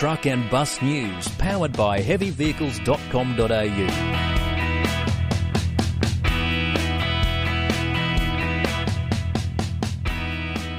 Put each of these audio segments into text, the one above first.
truck and bus news powered by heavyvehicles.com.au.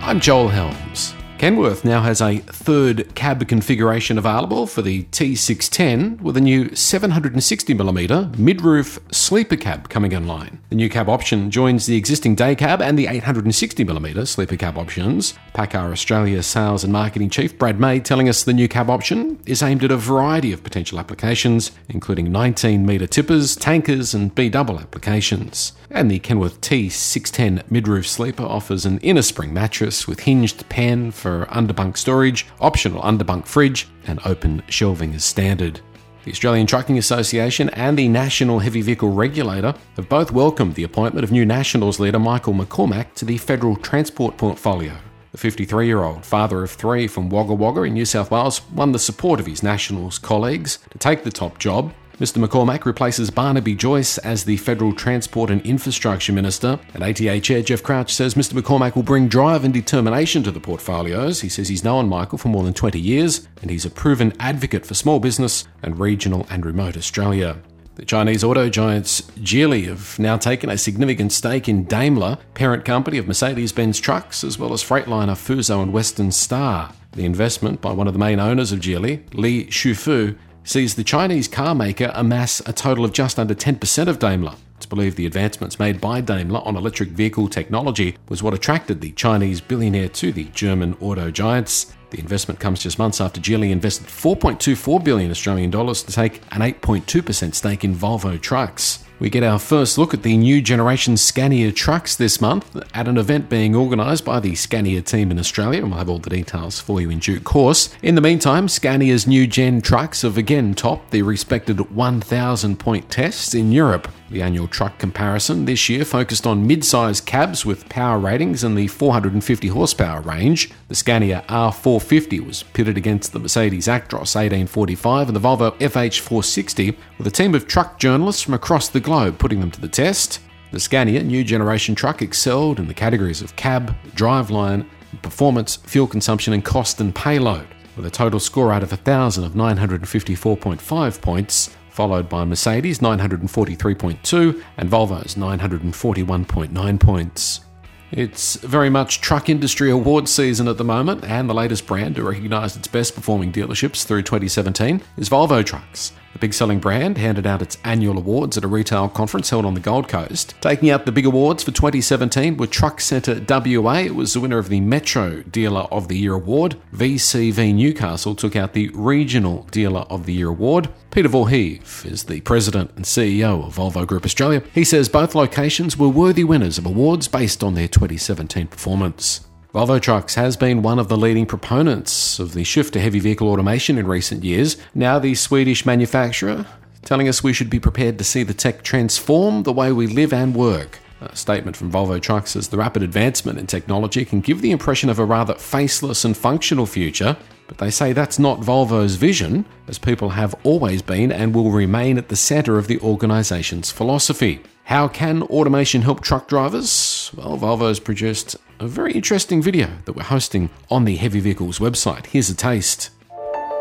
I'm Joel Helms. Kenworth now has a third cab configuration available for the T610 with a new 760mm mid-roof sleeper cab coming online. The new cab option joins the existing day cab and the 860mm sleeper cab options. PACCAR Australia sales and marketing chief Brad May telling us the new cab option is aimed at a variety of potential applications, including 19 metre tippers, tankers, and B double applications. And the Kenworth T610 mid-roof sleeper offers an inner spring mattress with hinged pen for underbunk storage, optional underbunk fridge, and open shelving as standard. The Australian Trucking Association and the National Heavy Vehicle Regulator have both welcomed the appointment of new Nationals leader Michael McCormack to the federal transport portfolio. The 53 year old father of three from Wagga Wagga in New South Wales won the support of his Nationals colleagues to take the top job Mr McCormack replaces Barnaby Joyce as the Federal Transport and Infrastructure Minister. And ATA Chair Geoff Crouch says Mr McCormack will bring drive and determination to the portfolios. He says he's known Michael for more than 20 years and he's a proven advocate for small business and regional and remote Australia. The Chinese auto giants Geely have now taken a significant stake in Daimler, parent company of Mercedes Benz Trucks, as well as Freightliner Fuso and Western Star. The investment by one of the main owners of Geely, Li Shufu, sees the Chinese car maker amass a total of just under 10% of Daimler. It's believed the advancements made by Daimler on electric vehicle technology was what attracted the Chinese billionaire to the German auto giants. The investment comes just months after Geely invested 4.24 billion Australian dollars to take an 8.2% stake in Volvo Trucks. We get our first look at the new generation Scania trucks this month at an event being organised by the Scania team in Australia, and we'll have all the details for you in due course. In the meantime, Scania's new gen trucks have again topped the respected 1,000 point tests in Europe. The annual truck comparison this year focused on mid-size cabs with power ratings in the 450 horsepower range. The Scania R450 was pitted against the Mercedes Actros 1845 and the Volvo FH460 with a team of truck journalists from across the globe putting them to the test. The Scania new generation truck excelled in the categories of cab, driveline, performance, fuel consumption and cost and payload with a total score out of 1,000 of 954.5 points followed by Mercedes 943.2 and Volvo's 941.9 points. It's very much truck industry award season at the moment, and the latest brand to recognise its best performing dealerships through 2017 is Volvo Trucks. Big selling brand handed out its annual awards at a retail conference held on the Gold Coast. Taking out the big awards for 2017 were Truck Centre WA. It was the winner of the Metro Dealer of the Year award. VCV Newcastle took out the Regional Dealer of the Year award. Peter Voorhoeve is the president and CEO of Volvo Group Australia. He says both locations were worthy winners of awards based on their 2017 performance. Volvo Trucks has been one of the leading proponents of the shift to heavy vehicle automation in recent years. Now, the Swedish manufacturer telling us we should be prepared to see the tech transform the way we live and work. A statement from Volvo Trucks says the rapid advancement in technology can give the impression of a rather faceless and functional future, but they say that's not Volvo's vision, as people have always been and will remain at the centre of the organisation's philosophy. How can automation help truck drivers? Well, Volvo's produced a very interesting video that we're hosting on the Heavy Vehicles website. Here's a taste.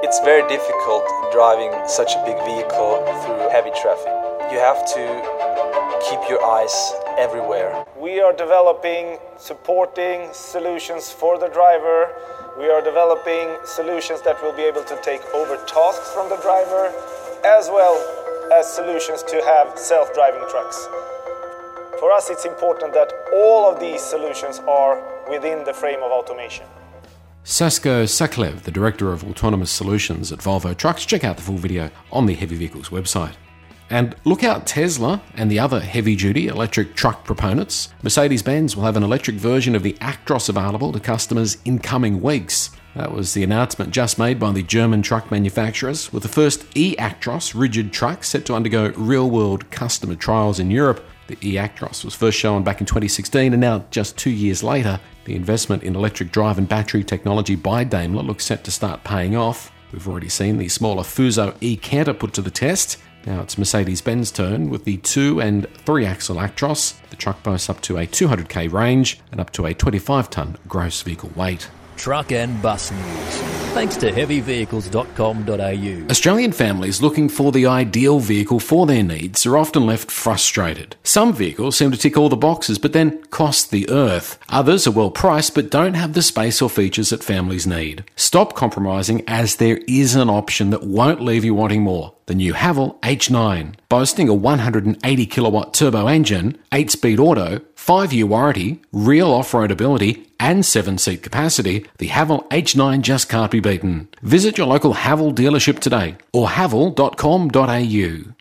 It's very difficult driving such a big vehicle through heavy traffic. You have to keep your eyes everywhere. We are developing supporting solutions for the driver. We are developing solutions that will be able to take over tasks from the driver as well as solutions to have self driving trucks. For us, it's important that all of these solutions are within the frame of automation. Sasko Cuklev, the Director of Autonomous Solutions at Volvo Trucks. Check out the full video on the Heavy Vehicles website. And look out Tesla and the other heavy duty electric truck proponents. Mercedes Benz will have an electric version of the Actros available to customers in coming weeks. That was the announcement just made by the German truck manufacturers, with the first e rigid truck set to undergo real world customer trials in Europe the e-Actros was first shown back in 2016, and now just two years later, the investment in electric drive and battery technology by Daimler looks set to start paying off. We've already seen the smaller Fuso e-Canter put to the test. Now it's Mercedes-Benz turn with the two and three axle Actros. The truck boasts up to a 200k range and up to a 25 ton gross vehicle weight. Truck and bus news. Thanks to heavyvehicles.com.au. Australian families looking for the ideal vehicle for their needs are often left frustrated. Some vehicles seem to tick all the boxes but then cost the earth. Others are well priced but don't have the space or features that families need. Stop compromising as there is an option that won't leave you wanting more the new Haval H9. Boasting a 180 kilowatt turbo engine, 8 speed auto, 5 year warranty, real off road ability, and 7 seat capacity, the Haval H9 just can't be beaten. Visit your local Haval dealership today or haval.com.au.